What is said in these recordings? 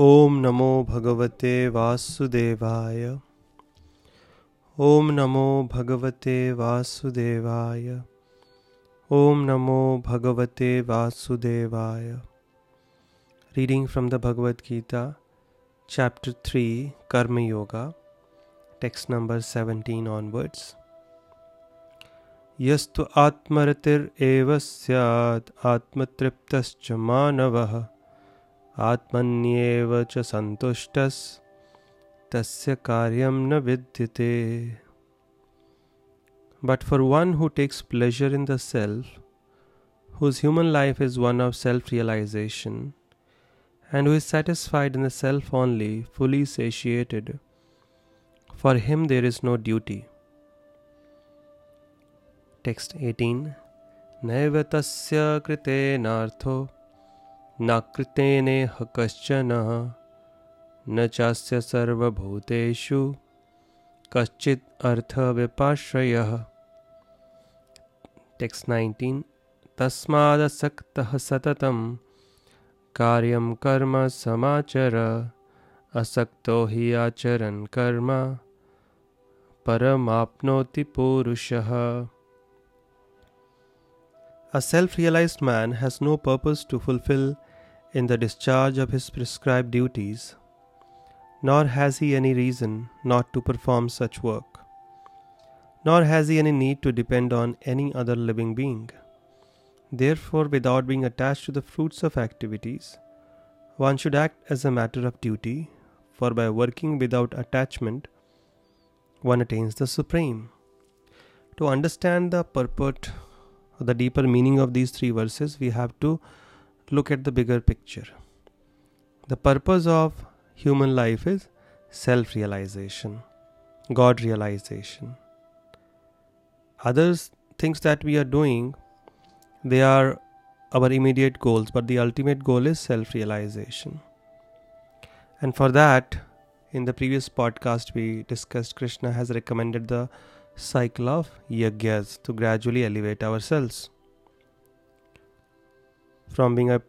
ओम नमो भगवते वासुदेवाय। ओम नमो भगवते वासुदेवाय। ओम नमो भगवते वासुदेवाय। Reading from the Bhagavad Gita chapter three karma yoga text number seventeen onwards यस्तु आत्मरतिरेव स्यात् आत्मतृप्तश्च मानवः आत्मन्येव च सन्तुष्टस् तस्य कार्यं न विद्यते But for one who takes pleasure in the self, whose human life is one of self realization, and who is satisfied in the self only, fully satiated, for him there is no duty. Text 18 नैव तस्य कृतेनार्थो न कृतेनेह कश्चन न चास्य सर्वभूतेषु कश्चित् अर्थव्यपाश्रयः। Text 19 तस्मादसक्तः सततं कार्यं कर्म समाचर, असक्तो हि आचरन् कर्म, परमाप्नोति पुरुषः। A self realized man has no purpose to fulfill in the discharge of his prescribed duties, nor has he any reason not to perform such work, nor has he any need to depend on any other living being. Therefore, without being attached to the fruits of activities, one should act as a matter of duty, for by working without attachment, one attains the supreme. To understand the purport the deeper meaning of these three verses, we have to look at the bigger picture. The purpose of human life is self realization, God realization. Others things that we are doing, they are our immediate goals, but the ultimate goal is self realization. And for that, in the previous podcast, we discussed Krishna has recommended the cycle of yagyas to gradually elevate ourselves from being a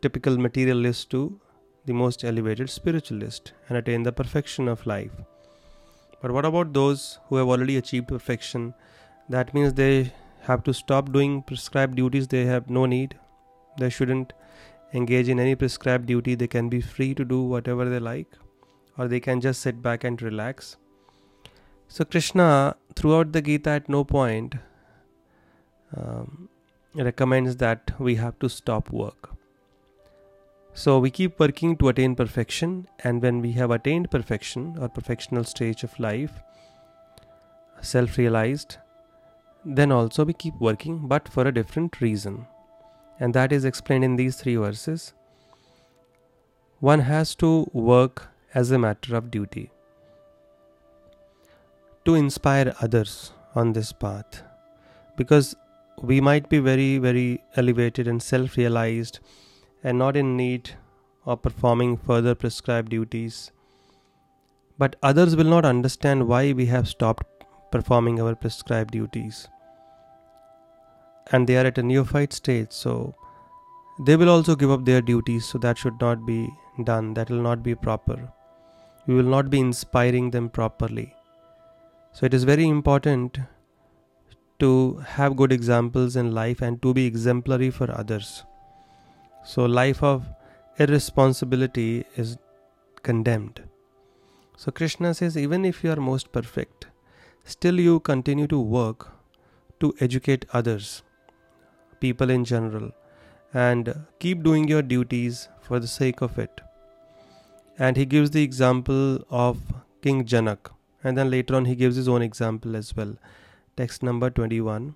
typical materialist to the most elevated spiritualist and attain the perfection of life. But what about those who have already achieved perfection? That means they have to stop doing prescribed duties they have no need. They shouldn't engage in any prescribed duty. They can be free to do whatever they like, or they can just sit back and relax so, Krishna, throughout the Gita, at no point um, recommends that we have to stop work. So, we keep working to attain perfection, and when we have attained perfection or perfectional stage of life, self realized, then also we keep working, but for a different reason. And that is explained in these three verses. One has to work as a matter of duty to inspire others on this path because we might be very very elevated and self realized and not in need of performing further prescribed duties. But others will not understand why we have stopped performing our prescribed duties. And they are at a neophyte stage so they will also give up their duties so that should not be done that will not be proper. We will not be inspiring them properly. So it is very important to have good examples in life and to be exemplary for others. So life of irresponsibility is condemned. So Krishna says even if you are most perfect, still you continue to work to educate others, people in general, and keep doing your duties for the sake of it. And he gives the example of King Janak and then later on he gives his own example as well text number 21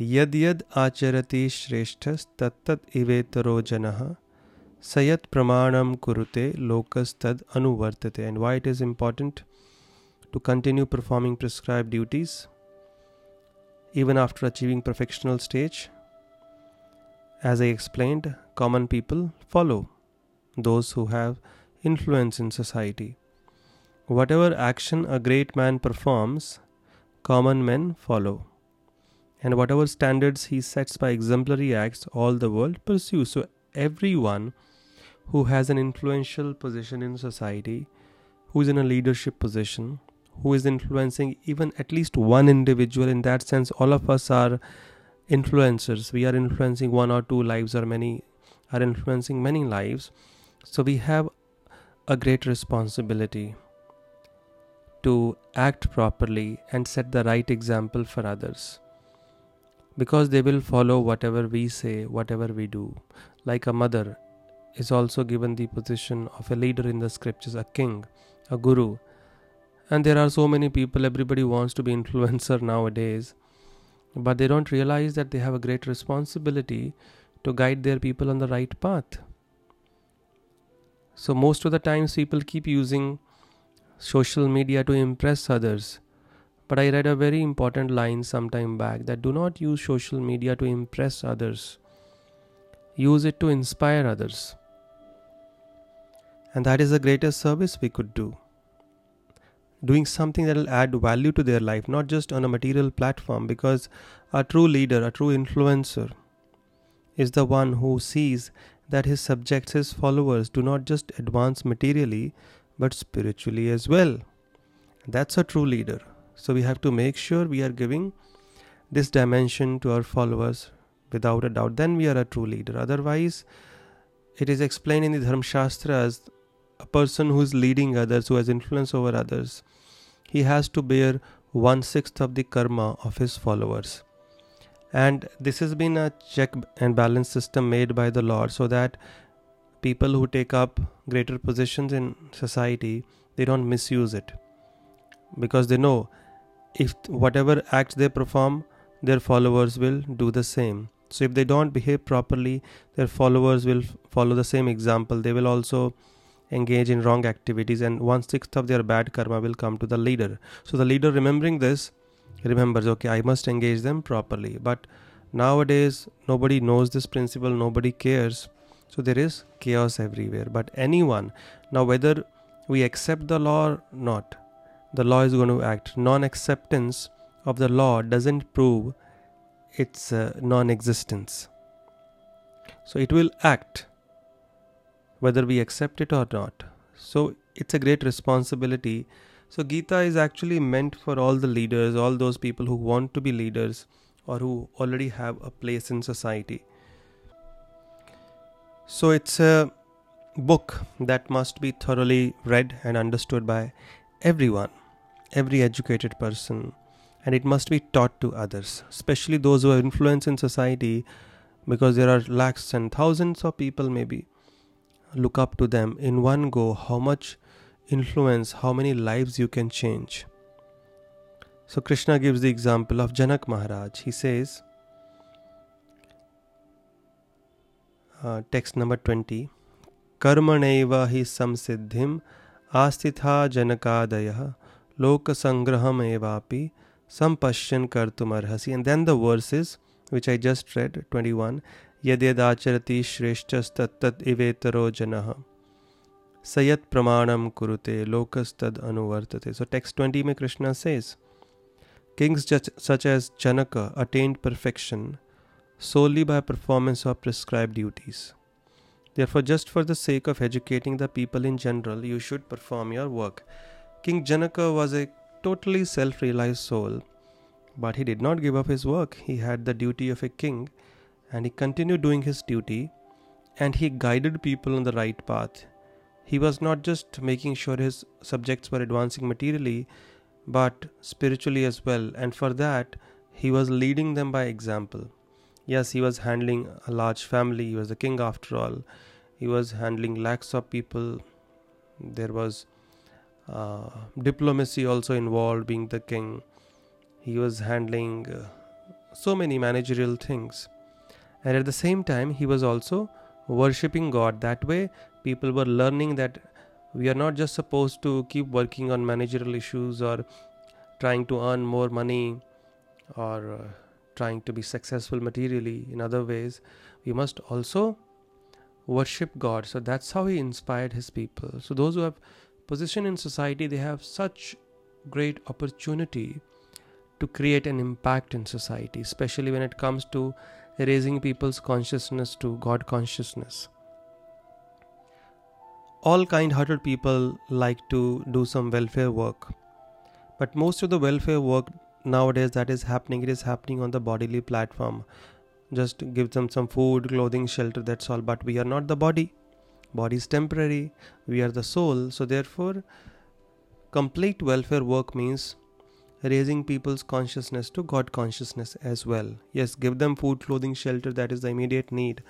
यद यद आचरति श्रेष्ठस्तत्तत् इवेतरो जनः sayat pramanam kurute lokastad anuvartate and why it is important to continue performing prescribed duties even after achieving perfectional stage as i explained common people follow those who have influence in society Whatever action a great man performs, common men follow. And whatever standards he sets by exemplary acts, all the world pursues. So everyone who has an influential position in society, who is in a leadership position, who is influencing even at least one individual. In that sense, all of us are influencers. We are influencing one or two lives, or many are influencing many lives. So we have a great responsibility to act properly and set the right example for others because they will follow whatever we say, whatever we do. Like a mother is also given the position of a leader in the scriptures, a king, a guru. And there are so many people, everybody wants to be influencer nowadays, but they don't realize that they have a great responsibility to guide their people on the right path. So, most of the times, people keep using social media to impress others. But I read a very important line some time back that do not use social media to impress others, use it to inspire others. And that is the greatest service we could do. Doing something that will add value to their life, not just on a material platform, because a true leader, a true influencer, is the one who sees that his subjects, his followers, do not just advance materially, but spiritually as well. That's a true leader. So we have to make sure we are giving this dimension to our followers without a doubt. Then we are a true leader. Otherwise, it is explained in the Dharma Shastra as a person who is leading others, who has influence over others. He has to bear one sixth of the karma of his followers. And this has been a check and balance system made by the Lord so that people who take up greater positions in society they don't misuse it. Because they know if whatever acts they perform their followers will do the same. So if they don't behave properly their followers will follow the same example. They will also engage in wrong activities and one sixth of their bad karma will come to the leader. So the leader remembering this remembers okay i must engage them properly. But nowadays nobody knows this principle nobody cares so there is chaos everywhere. But anyone, now whether we accept the law or not, the law is going to act. Non acceptance of the law doesn't prove its uh, non existence. So it will act whether we accept it or not. So it's a great responsibility. So Gita is actually meant for all the leaders, all those people who want to be leaders or who already have a place in society. So it's a book that must be thoroughly read and understood by everyone, every educated person, and it must be taught to others, especially those who have influence in society, because there are lakhs and thousands of people maybe look up to them in one go how much influence, how many lives you can change. So Krishna gives the example of Janak Maharaj. He says, Uh, text number twenty कर्मण ही संसिद्धिम् आस्थिता जनकादयः लोकसङ्ग्रहमेवापि संपश्यन कर्तुमर्हसि। And then the verses which I just read twenty one यद्यदाचरति श्रेष्ठस्तत्तत् इवेतरो जन स यत् प्रमाण कुरुते, लोकस्तद अनुवर्तते। So text twenty may Krishna says kings such as Janaka attained perfection solely by performance of prescribed duties. Therefore, just for the sake of educating the people in general, you should perform your work. King Janaka was a totally self realized soul, but he did not give up his work. He had the duty of a king and he continued doing his duty and he guided people on the right path. He was not just making sure his subjects were advancing materially, but spiritually as well, and for that, he was leading them by example yes he was handling a large family. He was the king after all. He was handling lakhs of people. There was uh, diplomacy also involved being the king. He was handling uh, so many managerial things. And at the same time he was also worshipping god. That way people were learning that we are not just supposed to keep working on managerial issues or trying to earn more money or uh, trying to be successful materially in other ways, we must also worship God. So that's how He inspired His people. So those who have position in society, they have such great opportunity to create an impact in society, especially when it comes to raising people's consciousness to God consciousness. all kind hearted people like to do some welfare work. But most of the welfare work nowadays that is happening, it is happening on the bodily platform. Just give them some food, clothing, shelter, that's all. But we are not the body. Body is temporary. We are the soul. So therefore, complete welfare work means raising people's consciousness to God consciousness as well. Yes, give them food, clothing, shelter, that is the immediate need,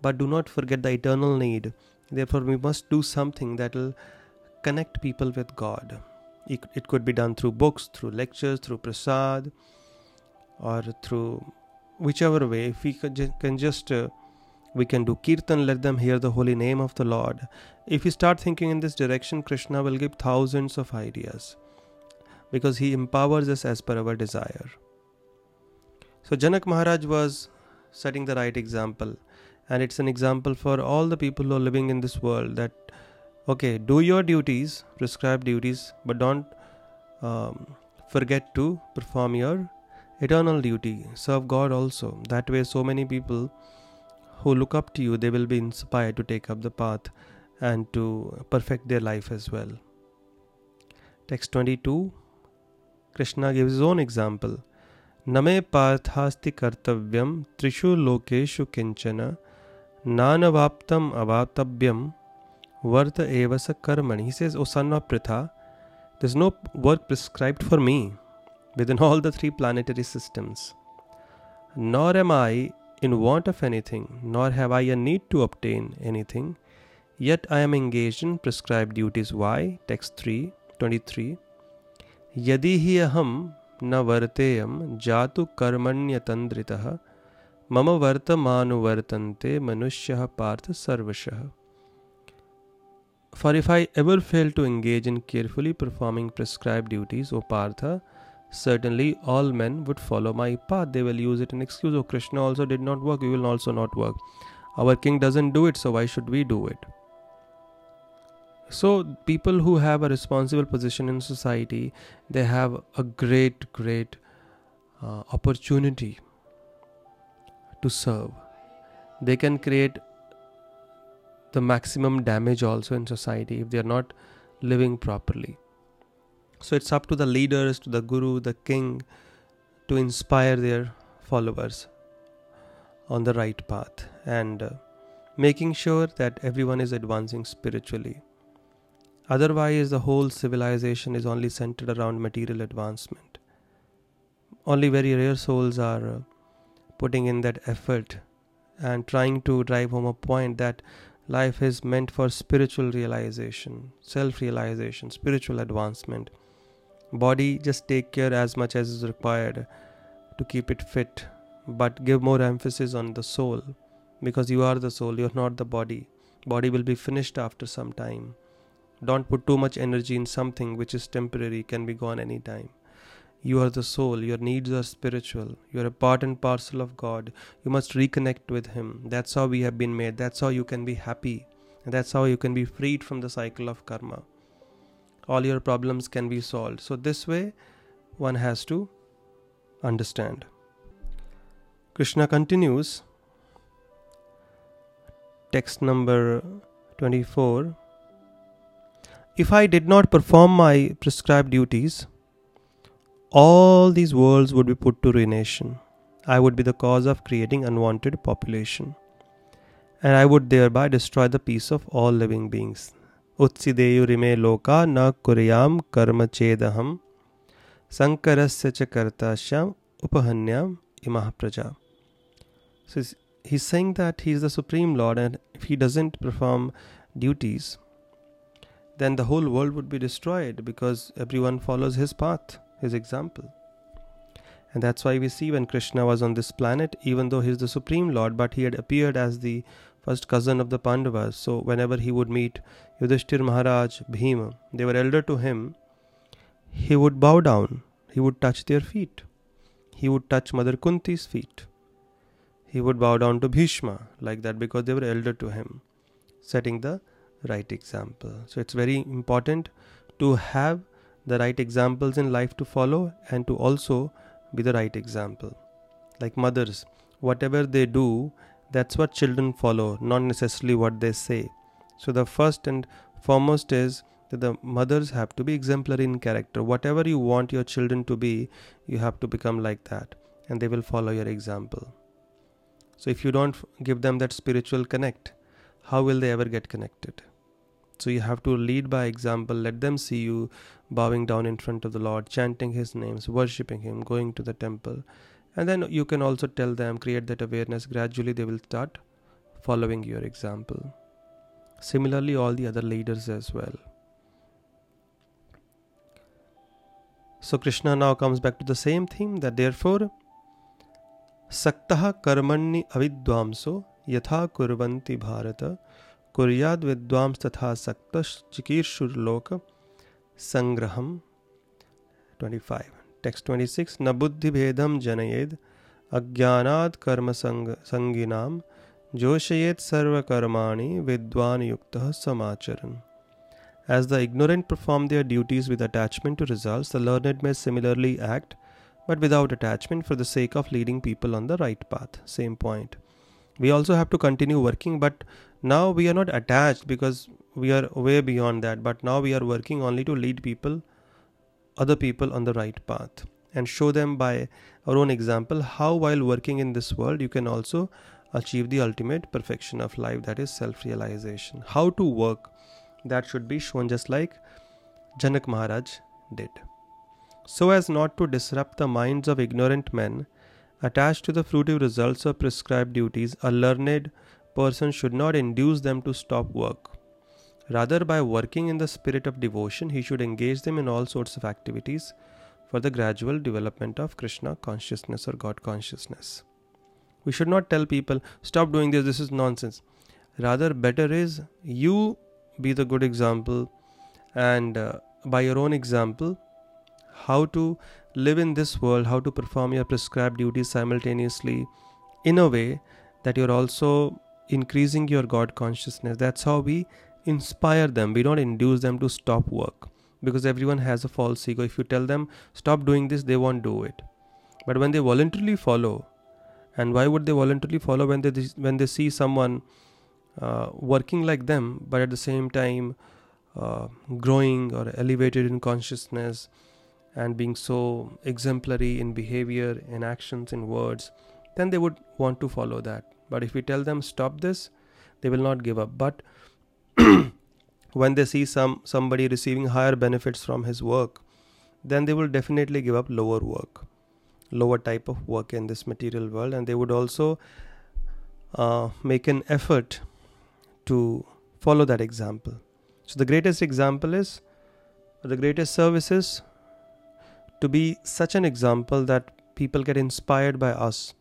but do not forget the eternal need. Therefore, we must do something that will connect people with God. It, it could be done through books, through lectures, through prasad, or through whichever way. If we can just uh, we can do kirtan, let them hear the holy name of the Lord. If we start thinking in this direction, Krishna will give thousands of ideas because he empowers us as per our desire. So Janak Maharaj was setting the right example, and it's an example for all the people who are living in this world that okay, do your duties, prescribed duties, but don't um, forget to perform your eternal duty, serve God also. That way, so many people who look up to you, they will be inspired to take up the path and to perfect their life as well. Text 22 Krishna gives his own example. Name parthasti kartavyam trishu lokeshu kinchana nanavaptam avatabyam वर्त एव स कर्मण ही says O son of Pritha this no work prescribe for me within all the three planetary systems nor am I in want of anything nor have I a need to obtain anything yet I am engage in prescribe duties why text three twenty three यदि ही अहम न वर्तेयम जा तो कर्मण्यतंद्रिता मम वर्तमानुवर्तन्ते मनुष्यः पार्थ सर्वशः For if I ever fail to engage in carefully performing prescribed duties, O Partha, certainly all men would follow my path. They will use it an excuse. Oh, Krishna also did not work, we will also not work. Our king doesn't do it, so why should we do it? so people who have a responsible position in society they have a great great uh, opportunity to serve they can create the maximum damage also in society if they are not living properly so it's up to the leaders to the guru the king to inspire their followers on the right path and uh, making sure that everyone is advancing spiritually Otherwise, the whole civilization is only centered around material advancement. Only very rare souls are uh, putting in that effort and trying to drive home a point that life is meant for spiritual realization, self realization, spiritual advancement. Body just take care as much as is required to keep it fit, but give more emphasis on the soul because you are the soul, you're not the body. Body will be finished after some time don't put too much energy in something which is temporary, can be gone anytime. You are the soul, your needs are spiritual, you are a part and parcel of God. You must reconnect with Him. That's how we have been made, that's how you can be happy, and that's how you can be freed from the cycle of karma. All your problems can be solved. So, this way, one has to understand. Krishna continues, text number 24 if I did not perform my prescribed duties, all these worlds would be put to ruination. I would be the cause of creating unwanted population. And I would thereby destroy the peace of all living beings. Utsideyu rime loka na kuryam karma chedaham sankarasya kartasyam upahanyam imah praja. So he's saying that he is the Supreme Lord and if he doesn't perform duties, then the whole world would be destroyed because everyone follows his path, his example. And that's why we see when Krishna was on this planet, even though he's the Supreme Lord, but he had appeared as the first cousin of the Pandavas. So whenever he would meet Yudhishthir Maharaj, Bhima, they were elder to him, he would bow down, he would touch their feet, he would touch Mother Kunti's feet, he would bow down to Bhishma like that because they were elder to him, setting the right example. So it's very important to have the right examples in life to follow and to also be the right example. Like mothers, whatever they do, that's what children follow, not necessarily what they say. So the first and foremost is that the mothers have to be exemplary in character. Whatever you want your children to be, you have to become like that, and they will follow your example. So, if you don't give them that spiritual connect, how will they ever get connected? So, you have to lead by example, let them see you bowing down in front of the Lord, chanting His names, worshipping Him, going to the temple. And then you can also tell them, create that awareness. Gradually, they will start following your example. Similarly, all the other leaders as well. So Krishna now comes back to the same theme that therefore karmanni avidvamso yatha kurvanti bharata kuryad vidvams tatha saktash chikirshur loka sangraham 25 text 26 na buddhi bhedam janayed अज्ञानात् कर्म संगिनाम जोशयेत सर्व कर्माणि विद्वान युक्त समाचरण as the ignorant perform their duties with attachment to results, the learned may similarly act, but without attachment for the sake of leading people on the right path. Same point. We also have to continue working, but now we are not attached because we are way beyond that. But now we are working only to lead people, other people on the right path, and show them by our own example how, while working in this world, you can also achieve the ultimate perfection of life that is self realization. How to work that should be shown just like Janak Maharaj did. So as not to disrupt the minds of ignorant men attached to the fruitive results of prescribed duties, a learned person should not induce them to stop work. Rather, by working in the spirit of devotion, he should engage them in all sorts of activities for the gradual development of Krishna consciousness or God consciousness. We should not tell people, stop doing this, this is nonsense. Rather, better is you be the good example and uh, by your own example how to live in this world how to perform your prescribed duties simultaneously in a way that you're also increasing your god consciousness. That's how we inspire them. We don't induce them to stop work because everyone has a false ego. If you tell them stop doing this they won't do it. But when they voluntarily follow and why would they voluntarily follow when they when they see someone uh, working like them, but at the same time uh, growing or elevated in consciousness and being so exemplary in behavior, in actions, in words, then they would want to follow that. But if we tell them stop this, they will not give up. But when they see some somebody receiving higher benefits from his work, then they will definitely give up lower work, lower type of work in this material world, and they would also uh, make an effort to follow that example. So, the greatest example is, the greatest service is to be such an example that people get inspired by us,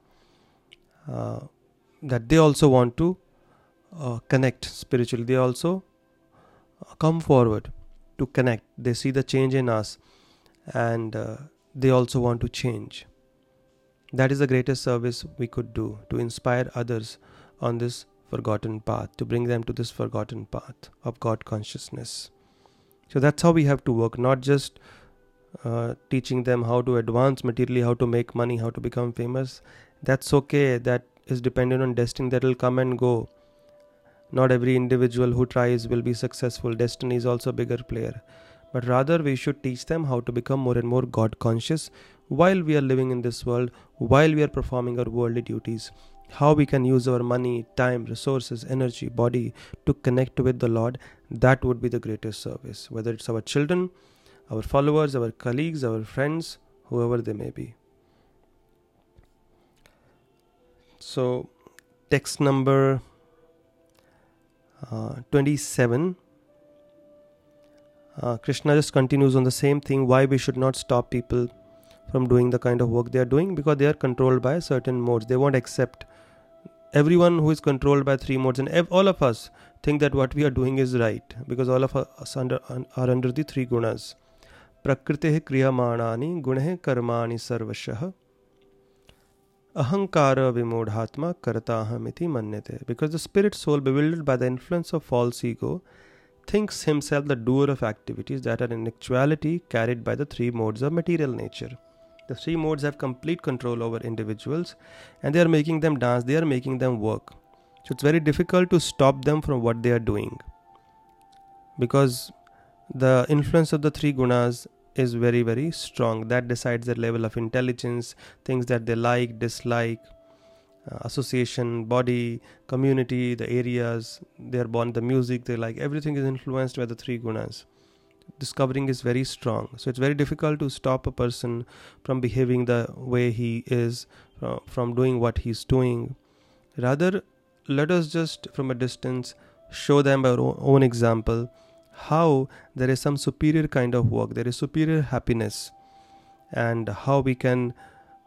uh, that they also want to uh, connect spiritually. They also uh, come forward to connect. They see the change in us and uh, they also want to change. That is the greatest service we could do to inspire others on this forgotten path, to bring them to this forgotten path of God consciousness. So that's how we have to work, not just uh, teaching them how to advance materially, how to make money, how to become famous. That's okay, that is dependent on destiny that will come and go. Not every individual who tries will be successful. Destiny is also a bigger player. But rather, we should teach them how to become more and more God conscious while we are living in this world, while we are performing our worldly duties how we can use our money, time, resources, energy, body to connect with the Lord, that would be the greatest service. Whether it's our children, our followers, our colleagues, our friends, whoever they may be. So, text number uh, 27. Uh, Krishna just continues on the same thing why we should not stop people from doing the kind of work they are doing because they are controlled by certain modes. They won't accept everyone who is controlled by three modes and ev- all of us think that what we are doing is right because all of us under, are under the three gunas prakriti kriyamanani gunhe karmani sarvashah ahankara vimodhatma kartahamiti manyate because the spirit soul bewildered by the influence of false ego thinks himself the doer of activities that are in actuality carried by the three modes of material nature the three modes have complete control over individuals and they are making them dance, they are making them work. So it's very difficult to stop them from what they are doing. because the influence of the three gunas is very very strong. That decides their level of intelligence things that they like dislike uh, association body community the areas. They're born the music they like everything is influenced by the three gunas. Discovering is very strong. So it's very difficult to stop a person from behaving the way he is uh, from doing what he's doing. Rather let us just from a distance show them our own example how there is some superior kind of work there is superior happiness and how we can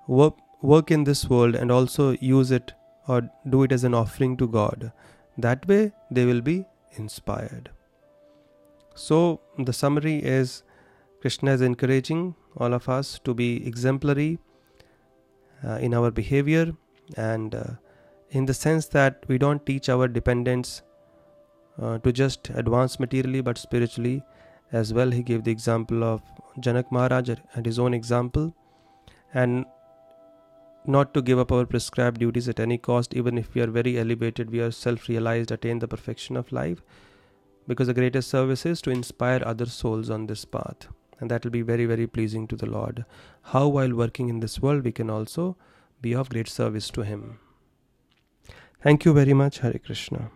work work in this world and also use it or do it as an offering to god. That way they will be inspired. So, the summary is Krishna is encouraging all of us to be exemplary uh, in our behavior and uh, in the sense that we don't teach our dependents uh, to just advance materially but spiritually. As well. He gave the example of Janak Maharaj and his own example, and not to give up our prescribed duties at any cost, even if we are very elevated, we are self realized, attain the perfection of life. Because the greatest service is to inspire other souls on this path. And that will be very very pleasing to the lord. How while working in this world we can also be of great service to him. Thank you very much. Hare krishna